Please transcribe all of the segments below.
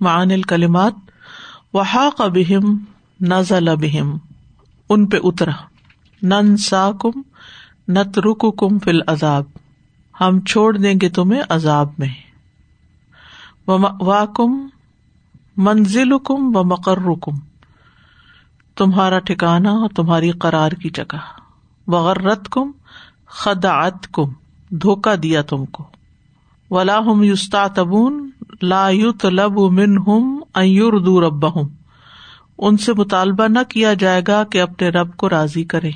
معن الکلمات، وحاق بہم، نزل بہم، ان پہ اترا۔ نن سا کم نت رک کم فل عذاب ہم چھوڑ دیں گے تمہیں عذاب میں۔ وا کم منزل کم و مقرر کم تمہارا ٹھکانا اور تمہاری قرار کی جگہ۔ وغرت کم خدعت کم دھوکا دیا تم کو۔ ولا ہم یوستا تبون لا یوت لب من ہم ایور رب ہوں ان سے مطالبہ نہ کیا جائے گا کہ اپنے رب کو راضی کرے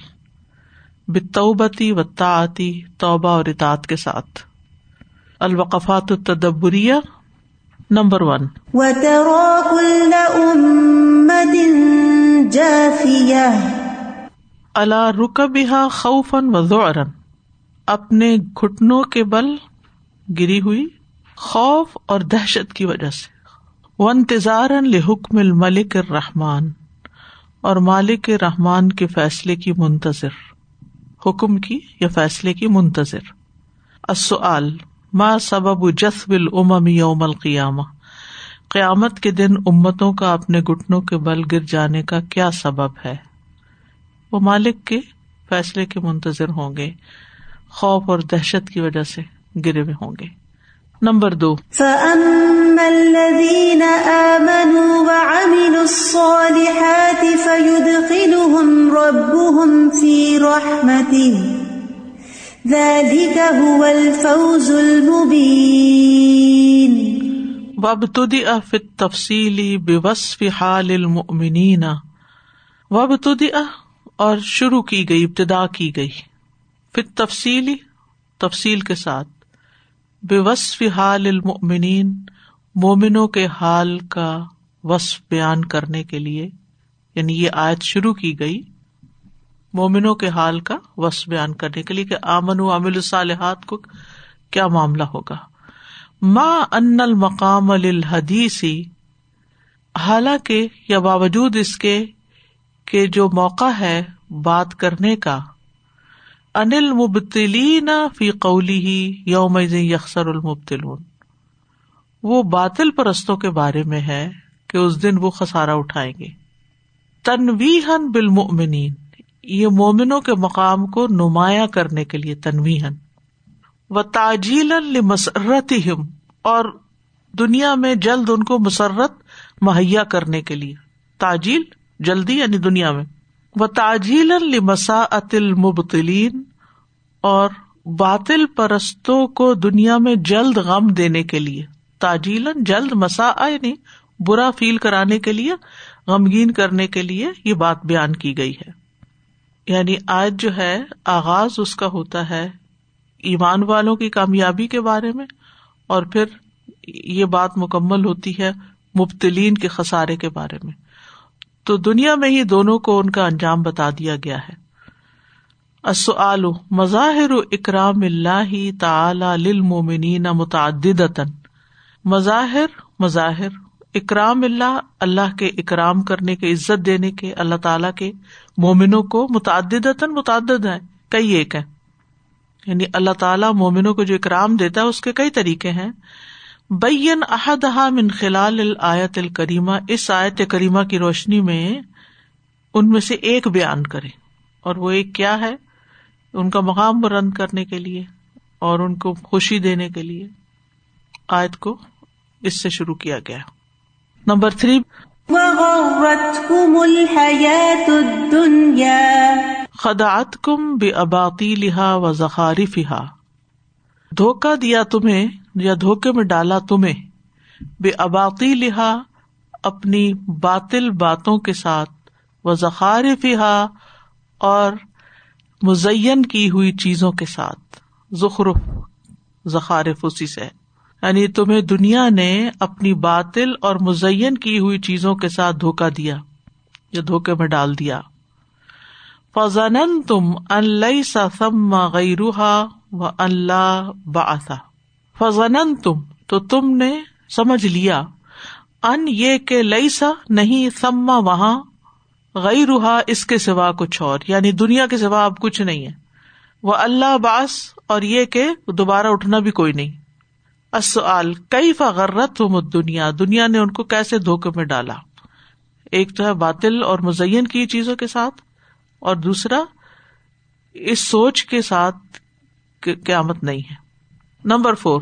بتوبتی و تعتی توبہ اور اطاعت کے ساتھ۔ الوقفات التدبریہ نمبر ون۔ اللہ رکبہ خوفن و ذعرن اپنے گھٹنوں کے بل گری ہوئی۔ خوف اور دہشت کی وجہ سے۔ انتظار لحکم الملک الرحمان اور مالک رحمان کے فیصلے کی منتظر۔ حکم کی یا فیصلے کی منتظر۔ السؤال، ما سبب جسب الامم یوم القیامہ؟ قیامت کے دن امتوں کا اپنے گٹنوں کے بل گر جانے کا کیا سبب ہے؟ وہ مالک کے فیصلے کے منتظر ہوں گے، خوف اور دہشت کی وجہ سے گرے ہوئے ہوں گے۔ نمبر دو۔ الذين آمنوا وعملوا الصالحات فيدخلهم ربهم في رحمته ذلك هو الفوز المبين۔ وابتدئ في التفصيل بوصف حال المؤمنين وابتدئ اور شروع کی گئی ابتدا کی گئی۔ پھر تفصیلی تفصیل کے ساتھ۔ بے وصف حال المؤمنین، مومنوں کے حال کا وصف بیان کرنے کے لیے یعنی یہ آیت شروع کی گئی، مومنوں کے حال کا وصف بیان کرنے کے لیے کہ آمن و امل الصالحات کو کیا معاملہ ہوگا؟ ماں ان المقام الحدیثی حالانکہ یا باوجود اس کے کہ جو موقع ہے بات کرنے کا انل مبتلین فی قولی ہی یوم یکسر المبتلون وہ باطل پرستوں کے بارے میں ہے کہ اس دن وہ خسارا اٹھائیں گے۔ تنویحن بالمؤمنین، یہ مومنوں کے مقام کو نمایاں کرنے کے لیے تنویحن و تاجیل مسرت اور دنیا میں جلد ان کو مسرت مہیا کرنے کے لیے۔ تاجیل جلدی یعنی دنیا میں۔ و تاجیل مسا اتل مبتلین اور باطل پرستوں کو دنیا میں جلد غم دینے کے لیے تاجیلن جلد مسا یعنی برا فیل کرانے کے لیے، غمگین کرنے کے لیے یہ بات بیان کی گئی ہے۔ یعنی آج جو ہے، آغاز اس کا ہوتا ہے ایمان والوں کی کامیابی کے بارے میں، اور پھر یہ بات مکمل ہوتی ہے مبتلین کے خسارے کے بارے میں۔ تو دنیا میں ہی دونوں کو ان کا انجام بتا دیا گیا ہے۔ مظاہر اکرام اللہ تعالی للمؤمنین متعددتا۔ مظاہر مظاہر، اکرام اللہ اللہ کے اکرام کرنے کے، عزت دینے کے، اللہ تعالیٰ کے مومنوں کو متعدد متعدد ہے کئی ایک ہے یعنی اللہ تعالیٰ مومنوں کو جو اکرام دیتا ہے، اس کے کئی طریقے ہیں۔ بین احدہ من خلال الآیت الکریمہ اس آیت کریمہ کی روشنی میں ان میں سے ایک بیان کرے اور وہ ایک کیا ہے؟ ان کا مقام بلند کرنے کے لیے اور ان کو خوشی دینے کے لیے۔ آیت کو اس سے شروع کیا گیا۔ Number three. خدات کم بے اباقی لہا و ذخاری فہا دھوکا دیا تمہیں یا دھوکے میں ڈالا تمہیں، بے اباقی لہا اپنی باطل باتوں کے ساتھ، و ذخار فہا اور مزین کی ہوئی چیزوں کے ساتھ۔ ذخرف ذخارف اسی سے یعنی تمہیں دنیا نے اپنی باطل اور مزین کی ہوئی چیزوں کے ساتھ دھوکا دیا، یا دھوکے میں ڈال دیا۔ فضن تم ان سا سم گئی روحا و اللہ باسا فضن تم تو تم نے سمجھ لیا۔ ان یہ کہ لئی سا نہیں سما وہاں غی روحا اس کے سوا کچھ اور یعنی دنیا کے سوا اب کچھ نہیں ہے۔ وہ اللہ باس اور یہ کہ دوبارہ اٹھنا بھی کوئی نہیں۔ السؤال کئی فغرت ہو دنیا دنیا نے ان کو کیسے دھوکے میں ڈالا؟ ایک تو ہے باطل اور مزین کی چیزوں کے ساتھ، اور دوسرا، اس سوچ کے ساتھ قیامت نہیں ہے۔ نمبر فور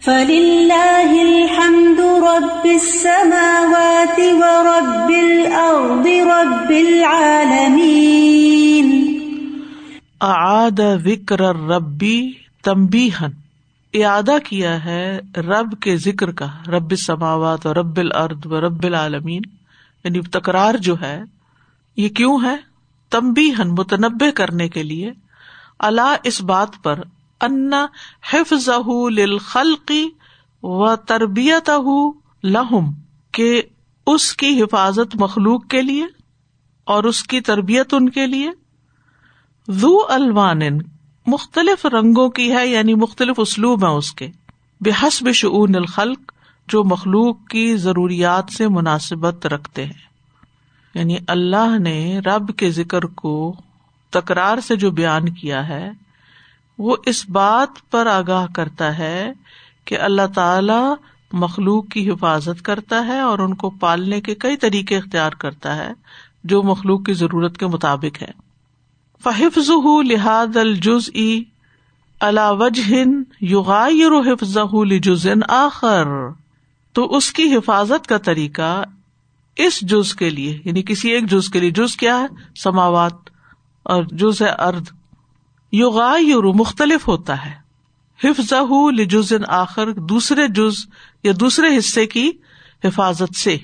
فَلِلَّهِ الْحَمْدُ رَبِّ السَّمَاوَاتِ وَرَبِّ الْأَرْضِ رَبِّ الْعَالَمِينَ اعاد ذکر ربی تمبیہن اعادہ کیا ہے رب کے ذکر کا رب سماوات و رب الارض و رب العالمین۔ یعنی تکرار جو ہے یہ کیوں ہے؟ تمبیہن متنبع کرنے کے لیے۔ اللہ اس بات پر انا حفظ للخلقی و تربیت لہم کہ اس کی حفاظت مخلوق کے لیے اور اس کی تربیت ان کے لیے۔ زو الوان مختلف رنگوں کی ہے یعنی مختلف اسلوب ہیں اس کے۔ بے حسب شعون الخلق، جو مخلوق کی ضروریات سے مناسبت رکھتے ہیں۔ یعنی اللہ نے رب کے ذکر کو تکرار سے جو بیان کیا ہے وہ اس بات پر آگاہ کرتا ہے کہ اللہ تعالی مخلوق کی حفاظت کرتا ہے اور ان کو پالنے کے کئی طریقے اختیار کرتا ہے جو مخلوق کی ضرورت کے مطابق ہے فحفظ لحاظ الجز ای اللہ وجہ حفظ لجن آخر۔ تو اس کی حفاظت کا طریقہ اس جز کے لیے یعنی کسی ایک جز کے لیے، جز کیا ہے؟ سماوات اور جز ہے ارد یوگا یورو مختلف ہوتا ہے۔ حفظ لجن آخر، دوسرے جز یا دوسرے حصے کی حفاظت سے۔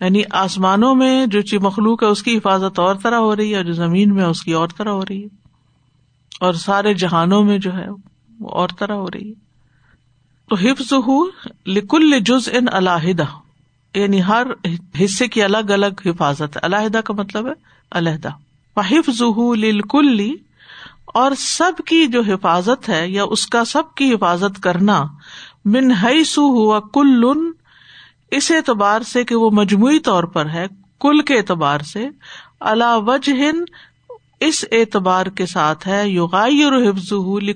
یعنی آسمانوں میں جو چیز مخلوق ہے، اس کی حفاظت اور طرح ہو رہی ہے اور جو زمین میں اس کی اور طرح ہو رہی ہے۔ اور سارے جہانوں میں جو ہے، وہ اور طرح ہو رہی ہے۔ تو حفظ لکل جز ان علیحدہ یعنی ہر حصے کی الگ الگ حفاظت۔ علیحدہ کا مطلب ہے علیحدہ۔ حفظ لکل اور سب کی جو حفاظت ہے یا اس کا سب کی حفاظت کرنا من سو ہوا کل اس اعتبار سے کہ وہ مجموعی طور پر ہے، کل کے اعتبار سے اللہ وجہ اس اعتبار کے ساتھ ہے یوگائی اور حفظ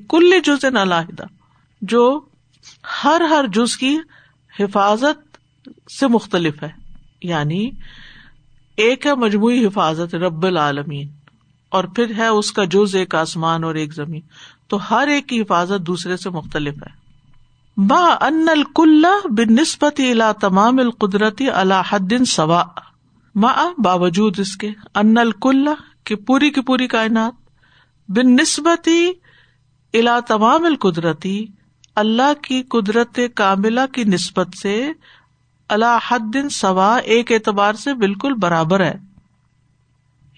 کل جز علیحدہ، جو ہر ہر جز کی حفاظت سے مختلف ہے یعنی ایک ہے مجموعی حفاظت رب العالمین۔ اور پھر ہے اس کا جز ایک آسمان اور ایک زمین۔ تو ہر ایک کی حفاظت دوسرے سے مختلف ہے۔ با ان الکل بن نسبت الا تمام القدرتی اللہ سوا ما باوجود اس کے ان الکل کی پوری کی پوری کائنات۔ بن نسبتی الا تمام القدرتی اللہ کی قدرت کاملا کی نسبت سے اللہ حد سوا ایک اعتبار سے بالکل برابر ہے۔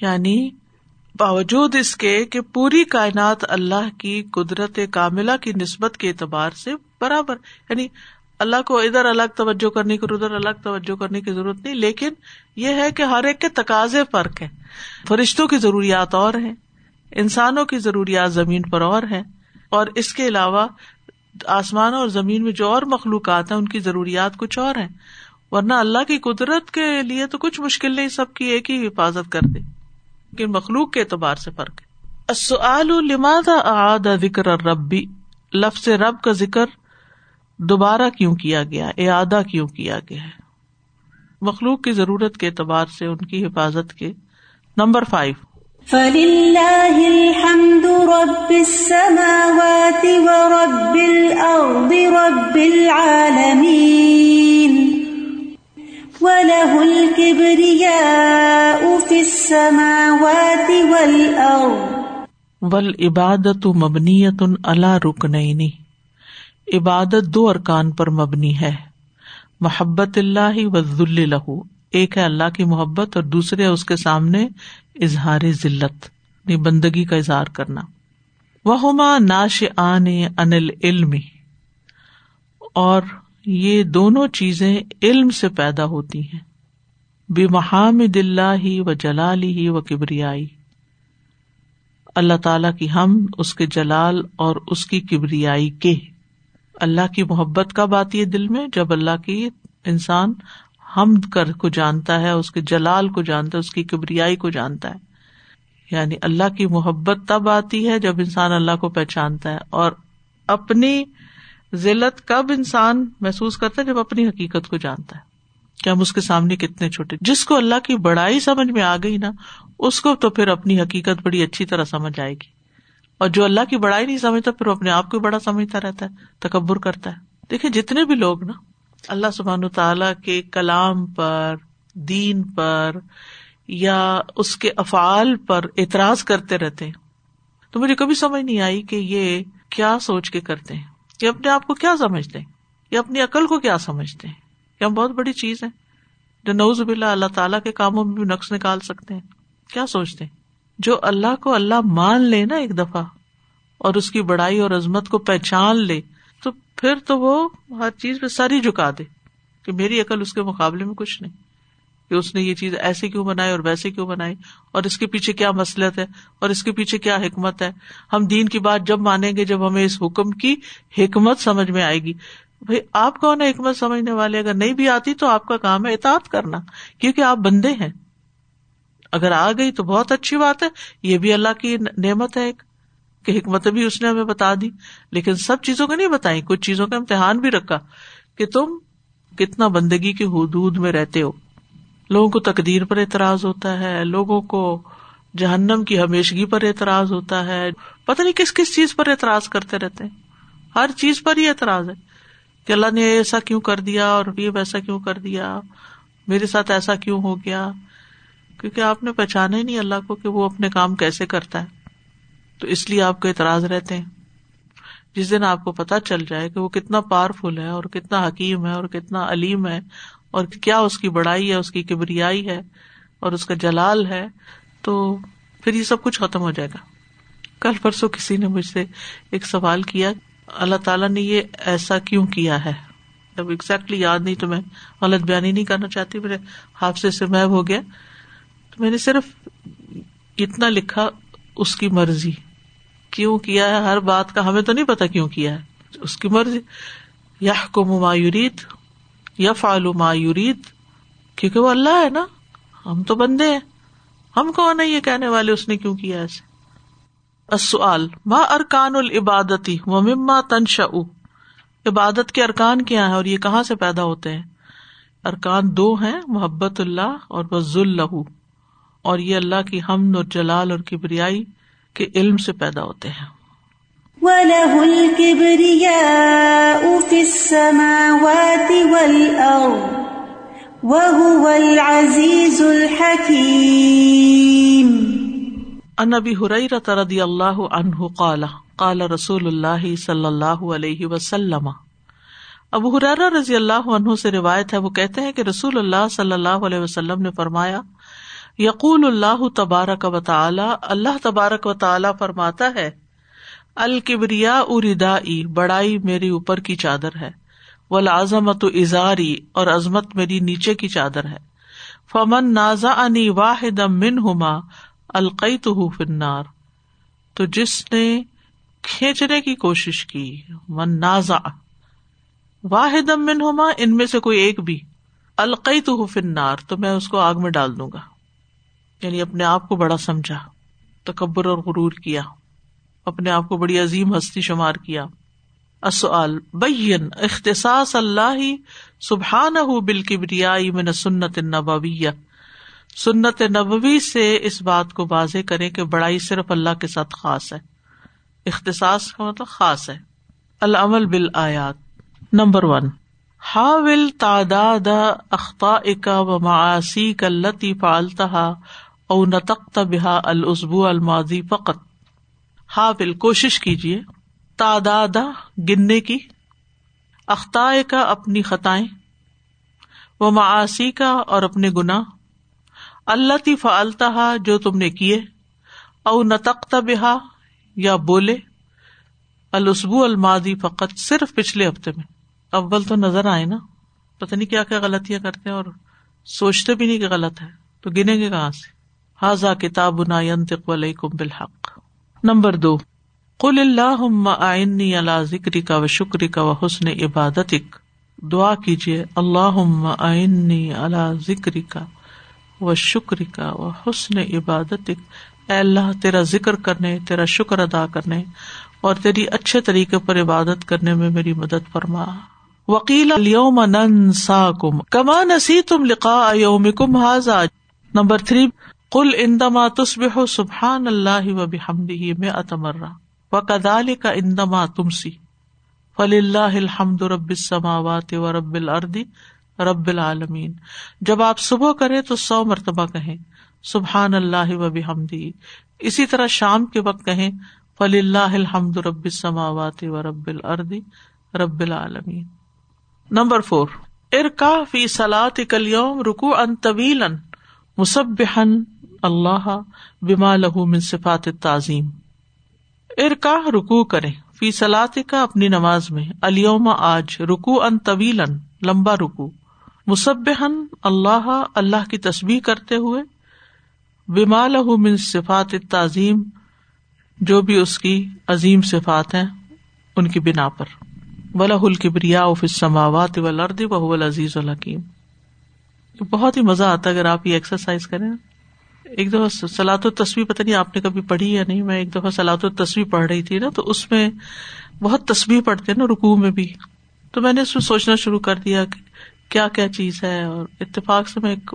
یعنی باوجود اس کے کہ پوری کائنات اللہ کی قدرت کاملا کی نسبت کے اعتبار سے برابر یعنی اللہ کو ادھر الگ توجہ کرنے کی ادھر الگ توجہ کرنے کی ضرورت نہیں، لیکن یہ ہے کہ ہر ایک کے تقاضے فرق ہے فرشتوں کی ضروریات اور ہیں، انسانوں کی ضروریات زمین پر اور ہے اور اس کے علاوہ آسمان اور زمین میں جو اور مخلوقات ہیں، ان کی ضروریات کچھ اور ہیں۔ ورنہ اللہ کی قدرت کے لیے تو کچھ مشکل نہیں، سب کی ایک ہی حفاظت کر دے۔ لیکن مخلوق کے اعتبار سے فرق ہے۔ لماذا اعاد ذکر ربی لفظ رب کا ذکر دوبارہ کیوں کیا گیا؟ اعادہ کیوں کیا گیا ہے؟ مخلوق کی ضرورت کے اعتبار سے ان کی حفاظت کے۔ Number five. فَلِلَّهِ الْحَمْدُ رَبِّ السَّمَاوَاتِ وَرَبِّ الْأَرْضِ رَبِّ الْعَالَمِينَ۔ وَلَهُ الْكِبْرِيَاءُ فِي السَّمَاوَاتِ وَالْأَرْضِ والعبادت مبنیت علی رکنین عبادت دو ارکان پر مبنی ہے۔ محبت اللہ و ذل لہو ایک ہے اللہ کی محبت اور دوسرے اس کے سامنے اظہار ذلت یعنی بندگی کا اظہار کرنا۔ وہ ناش آن انل علم اور یہ دونوں چیزیں علم سے پیدا ہوتی ہیں۔ بے محامد اللہ ہی و جلالی ہی و کبریائی۔ اللہ تعالی کی ہم، اس کے جلال اور اس کی کبریائی کے۔ اللہ کی محبت کب آتی ہے دل میں، جب اللہ کی انسان حمد کر کو جانتا ہے، اس کے جلال کو جانتا ہے، اس کی کبریائی کو جانتا ہے۔ یعنی اللہ کی محبت تب آتی ہے جب انسان اللہ کو پہچانتا ہے اور اپنی ذلت کب انسان محسوس کرتا ہے جب اپنی حقیقت کو جانتا ہے؟ کہ ہم اس کے سامنے کتنے چھوٹے جس کو اللہ کی بڑائی سمجھ میں آ گئی نا، اس کو تو پھر اپنی حقیقت بڑی اچھی طرح سمجھ آئے گی۔ اور جو اللہ کی بڑائی نہیں سمجھتا، پھر وہ اپنے آپ کو بڑا سمجھتا رہتا ہے، تکبر کرتا ہے۔ دیکھیے جتنے بھی لوگ نا، اللہ سبحان تعالی کے کلام پر، دین پر، یا اس کے افعال پر اعتراض کرتے رہتے ہیں۔ تو مجھے کبھی سمجھ نہیں آئی کہ یہ کیا سوچ کے کرتے ہیں۔ یہ اپنے آپ کو کیا سمجھتے ہیں؟ یہ اپنی عقل کو کیا سمجھتے ہیں؟ کیا بہت بڑی چیز ہے جو نوز بلا اللہ تعالیٰ کے کاموں میں بھی نقص نکال سکتے ہیں۔ کیا سوچتے ہیں؟ جو اللہ کو اللہ مان لے نا ایک دفعہ اور اس کی بڑائی اور عظمت کو پہچان لے، تو پھر تو وہ ہر چیز پہ سر ہی جھکا دے کہ میری عقل اس کے مقابلے میں کچھ نہیں۔ کہ اس نے یہ چیز ایسے کیوں بنائی اور ویسے کیوں بنائی؟ اور اس کے پیچھے کیا مسلط ہے؟ اور اس کے پیچھے کیا حکمت ہے؟ ہم دین کی بات جب مانیں گے جب ہمیں اس حکم کی حکمت سمجھ میں آئے گی۔ بھائی، آپ کون ہے حکمت سمجھنے والے؟ اگر نہیں بھی آتی تو آپ کا کام ہے اطاعت کرنا، کیونکہ آپ بندے ہیں۔ اگر آ گئی تو بہت اچھی بات ہے۔ یہ بھی اللہ کی نعمت ہے ایک، کہ حکمت بھی اس نے ہمیں بتا دی۔ لیکن سب چیزوں کو نہیں بتائی کچھ چیزوں کا امتحان بھی رکھا کہ تم کتنا بندگی کی حدود میں رہتے ہو۔ لوگوں کو تقدیر پر اعتراض ہوتا ہے، لوگوں کو جہنم کی ہمیشگی پر اعتراض ہوتا ہے۔ پتہ نہیں کس کس چیز پر اعتراض کرتے رہتے ہیں۔ ہر چیز پر ہی اعتراض ہے کہ اللہ نے ایسا کیوں کر دیا اور یہ ویسا کیوں کر دیا۔ میرے ساتھ ایسا کیوں ہو گیا؟ کیونکہ آپ نے پہچانا ہی نہیں اللہ کو کہ وہ اپنے کام کیسے کرتا ہے۔ تو اس لیے آپ کو اعتراض رہتے ہیں۔ جس دن آپ کو پتا چل جائے کہ وہ کتنا پاورفل ہے اور کتنا حکیم ہے اور کتنا علیم ہے۔ اور کیا اس کی بڑائی ہے، اس کی کبریائی ہے اور اس کا جلال ہے، تو پھر یہ سب کچھ ختم ہو جائے گا۔ کل پرسوں کسی نے مجھ سے ایک سوال کیا، اللہ تعالیٰ نے یہ ایسا کیوں کیا ہے؟ اب ایگزیکٹلی یاد نہیں تو میں غلط بیانی نہیں کرنا چاہتی، میرے حادثے سے محب ہو گیا۔ تو میں نے صرف اتنا لکھا، اس کی مرضی۔ کیوں کیا ہے؟ ہر بات کا ہمیں تو نہیں پتا کیوں کیا ہے۔ اس کی مرضی۔ یا کو مایورید یا فالو مایورید کیونکہ وہ اللہ ہے نا۔ ہم تو بندے ہیں۔ ہم کون ہے یہ کہنے والے؟ اس نے کیوں کیا ایسے؟ السؤال، ما ارکان العبادتی و مما تنشا عبادت کے ارکان کیا ہے اور یہ کہاں سے پیدا ہوتے ہیں؟ ارکان دو ہیں، محبت اللہ اور وز اللہ اور یہ اللہ کی حمد اور جلال اور کبریائی کے علم سے پیدا ہوتے ہیں۔ وَلَهُ الْكِبْرِيَاءُ فِي السَّمَاوَاتِ وَالْأَرْضِ وَهُوَ الْعَزِيزُ الْحَكِيمُ ان ابی حریرہ رضی اللہ عنہ قال قال رسول اللہ صلی اللہ علیہ وسلم۔ ابو حرارہ رضی اللہ عنہ سے روایت ہے، وہ کہتے ہیں کہ رسول اللہ صلی اللہ علیہ وسلم نے فرمایا، یقول اللہ تبارک و تعالی، اللہ تبارک و تعالی فرماتا ہے الکبریا اردائی بڑائی میری اوپر کی چادر ہے ولازمت ازاری، اور عظمت میری نیچے کی چادر ہے۔ فمن نازا انی واحد من ہوما القئی تو فنار تو جس نے کھینچنے کی کوشش کی، من نازا واحد من ہوما ان میں سے کوئی ایک بھی القئی تو فنار تو میں اس کو آگ میں ڈال دوں گا۔ یعنی اپنے آپ کو بڑا سمجھا، تکبر اور غرور کیا۔ اپنے آپ کو بڑی عظیم ہستی شمار کیا۔ اصل بین اختصاص اللہ سبحان بال کبریائی من سنت نبویہ سنت نبوی سے اس بات کو واضح کرے کہ بڑائی صرف اللہ کے ساتھ خاص ہے۔ اختصاص کا مطلب خاص ہے۔ العمل بال آیات نمبر ون۔ ہا تعداد اختا اکا و معاشی کلتی فالتہ او نتخت بحا العزبو الماضی فقط۔ ہا کوشش کیجیے تعداد گننے کی اختا کا اپنی خطائیں و معاشی کا اور اپنے گناہ، اللہ تی فالتا جو تم نے کیے، او نتخت بحا یا بولے السبو المادی فقط صرف پچھلے ہفتے میں۔ اول تو نظر آئے نا، پتہ نہیں کیا کیا غلطیاں کرتے ہیں اور سوچتے بھی نہیں کہ غلط ہے، تو گنے گے کہاں سے؟ حاضا کتاب علیکم بالحق۔ نمبر دو کل اللہ آئنی اللہ ذکری کا و شکری کا و حسن عبادت دعا کیجیے اللہ آئنی اللہ ذکری کا و شکر کا و حسن عبادت اے اللہ، تیرا ذکر کرنے، تیرا شکر ادا کرنے اور تیری اچھے طریقے پر عبادت کرنے میں میری مدد فرما۔ وکیل ننسا کم کما نسی تم لکھا یوم کم حاض نمبر تھری کل اندما تصب سبحان اللہ و بحمدی میں اتمرا و کدال کا اندما تم سی فل اللہ الحمد رب السماوات و رب الردی رب العالمین جب آپ صبح کرے تو سو مرتبہ کہیں سبحان اللہ و بحمدی اسی طرح شام کے وقت کہیں فل اللہ الحمد رب السماوات و رب الردی رب العالمین نمبر فور ارکا فی سلاط کلیوم رکو ان طویل مصبحن اللہ بما لہو من صفات تعظیم ارکا رکو کرے فی سلاط کا اپنی نماز میں۔ الیوم آج رکو ان طویل لمبا رکو مصبحن اللہ اللہ کی تصویر کرتے ہوئے۔ بما لہو من صفات تعظیم جو بھی اس کی عظیم صفات ہیں، ان کی بنا پر۔ ولاح الکبریا سماوات ولردی بہ العزیز الحکیم بہت ہی مزہ آتا ہے اگر آپ یہ ایکسرسائز کریں۔ ایک دفعہ سلاۃ تصویر پتہ نہیں آپ نے کبھی پڑھی یا نہیں، میں ایک دفعہ سلاۃ تصویر پڑھ رہی تھی نا، تو اس میں بہت تصویر پڑھتے ہیں نا رکو میں بھی۔ تو میں نے اس میں سوچنا شروع کر دیا کہ کیا کیا چیز ہے، اور اتفاق سے میں ایک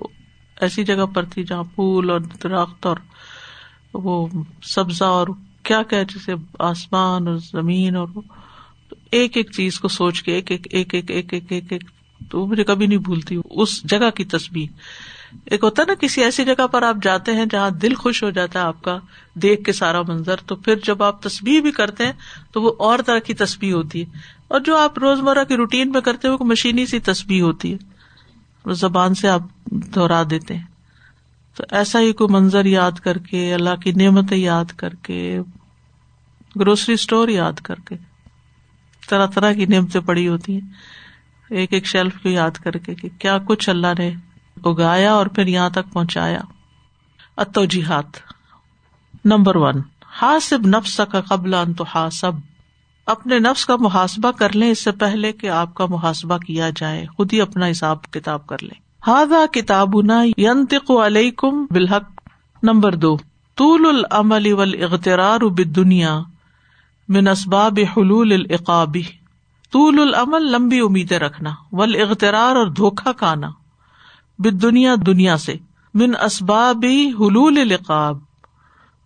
ایسی جگہ پر تھی جہاں پھول اور درخت اور وہ سبزہ اور کیا کیا جیسے آسمان اور زمین اور ایک ایک چیز کو سوچ کے، ایک ایک ایک ایک ایک ایک ایک تو مجھے کبھی نہیں بھولتی۔ اس جگہ کی تصویر ایک ہوتا ہے نا، کسی ایسی جگہ پر آپ جاتے ہیں جہاں دل خوش ہو جاتا ہے آپ کا دیکھ کے سارا منظر، تو پھر جب آپ تصویر بھی کرتے ہیں تو وہ اور طرح کی تصویر ہوتی ہے۔ اور جو آپ روزمرہ کی روٹین میں کرتے ہیں، وہ مشینی سی تصویر ہوتی ہے۔ زبان سے آپ دہرا دیتے ہیں۔ تو ایسا ہی کوئی منظر یاد کر کے، اللہ کی نعمتیں یاد کر کے، گروسری اسٹور یاد کر کے، طرح طرح کی نعمتیں پڑی ہوتی ہیں۔ ایک ایک شیلف کو یاد کر کے کہ کیا کچھ اللہ نے اگایا اور پھر یہاں تک پہنچایا۔ اتو نمبر ون۔ ہاسب نفس کا قبل ان تو ہاسب اپنے نفس کا محاسبہ کر لیں، اس سے پہلے کہ آپ کا محاسبہ کیا جائے۔ خود ہی اپنا حساب کتاب کر لیں۔ ہاضا کتاب ینتق علیکم بالحق۔ نمبر دو۔ طول العمل والاغترار بالدنیا من اسباب حلول العقابی طول العمل لمبی امیدیں رکھنا۔ ول اغترار اور دھوکا کھانا۔ بد دنیا دنیا سے، من اسباب حلول العقاب۔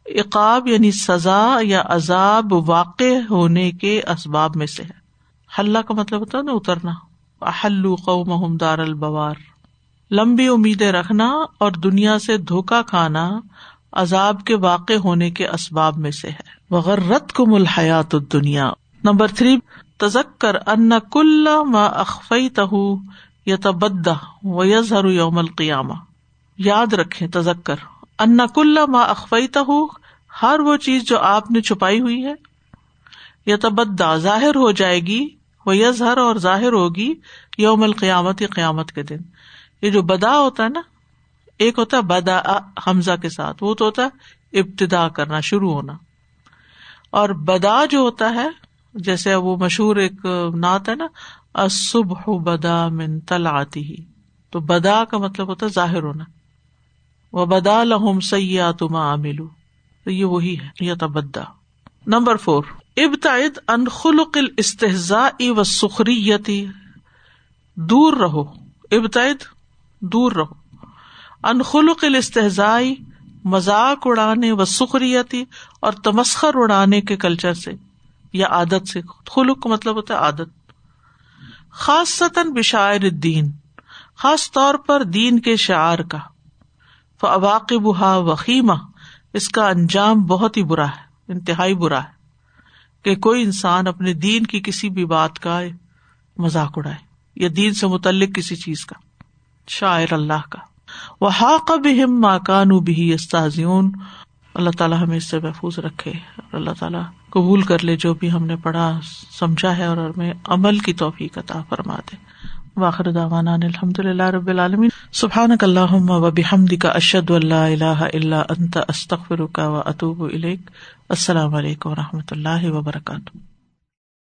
اقاب یعنی سزا یا عذاب واقع ہونے کے اسباب میں سے ہے۔ حلہ کا مطلب ہوتا ہے نا اترنا۔ حلو قوم دار البوار۔ لمبی امیدیں رکھنا اور دنیا سے دھوکا کھانا عذاب کے واقع ہونے کے اسباب میں سے ہے۔ وغیرت کو ملحیات دنیا نمبر تھری تزکر ان کل ما اخفی تہ یا تبدا و یزہر یوم القیامہ۔ یاد رکھے تزکر ان کل ما اخفی تہ ہر وہ چیز جو آپ نے چھپائی ہوئی ہے۔ یا تبدا ظاہر ہو جائے گی وہ یزہر اور ظاہر ہوگی یوم القیامت یا قیامت کے دن۔ یہ جو بدا ہوتا ہے نا، ایک ہوتا ہے بدا حمزہ کے ساتھ۔ وہ تو ہوتا ہے ابتدا کرنا، شروع ہونا۔ اور بدا جو ہوتا ہے، جیسے وہ مشہور ایک نعت ہے نا صبح بدا من تل آتی ہی تو بدا کا مطلب ہوتا ہے ظاہر ہونا. وہ بدا لہم سیات ما ملو تو یہ وہی ہے یا تبدا. Number four. ابتعد ان خلق الاستحزاء و سخریتی دور رہو. ابتعد، دور رہو. ان خلق الاستحزاء مذاق اڑانے و سخریتی اور تمسخر اڑانے کے کلچر سے یا عادت سے. خلق کا مطلب ہوتا ہے عادت. خاص بشاعر الدین، خاص طور پر دین کے شعر کا۔ فواقب وخیمہ اس کا انجام بہت ہی برا ہے، انتہائی برا ہے۔ کہ کوئی انسان اپنے دین کی کسی بھی بات کا مذاق اڑائے، یا دین سے متعلق کسی چیز کا، شاعر اللہ کا۔ وہ حاق بہم ماکان بھی استاذیون اللہ تعالیٰ ہمیں اس سے محفوظ رکھے۔ اور اللہ تعالیٰ قبول کر لے جو بھی ہم نے پڑھا، سمجھا ہے اور ہمیں عمل کی توفیق عطا فرما دے۔ واخر دعوانا الحمد للہ رب العالمین۔ سبحان اللہ و بحمد کا اشد اللہ اللہ اللہ انت استخر کا و اطوب السلام علیکم و رحمۃ اللہ وبرکاتہ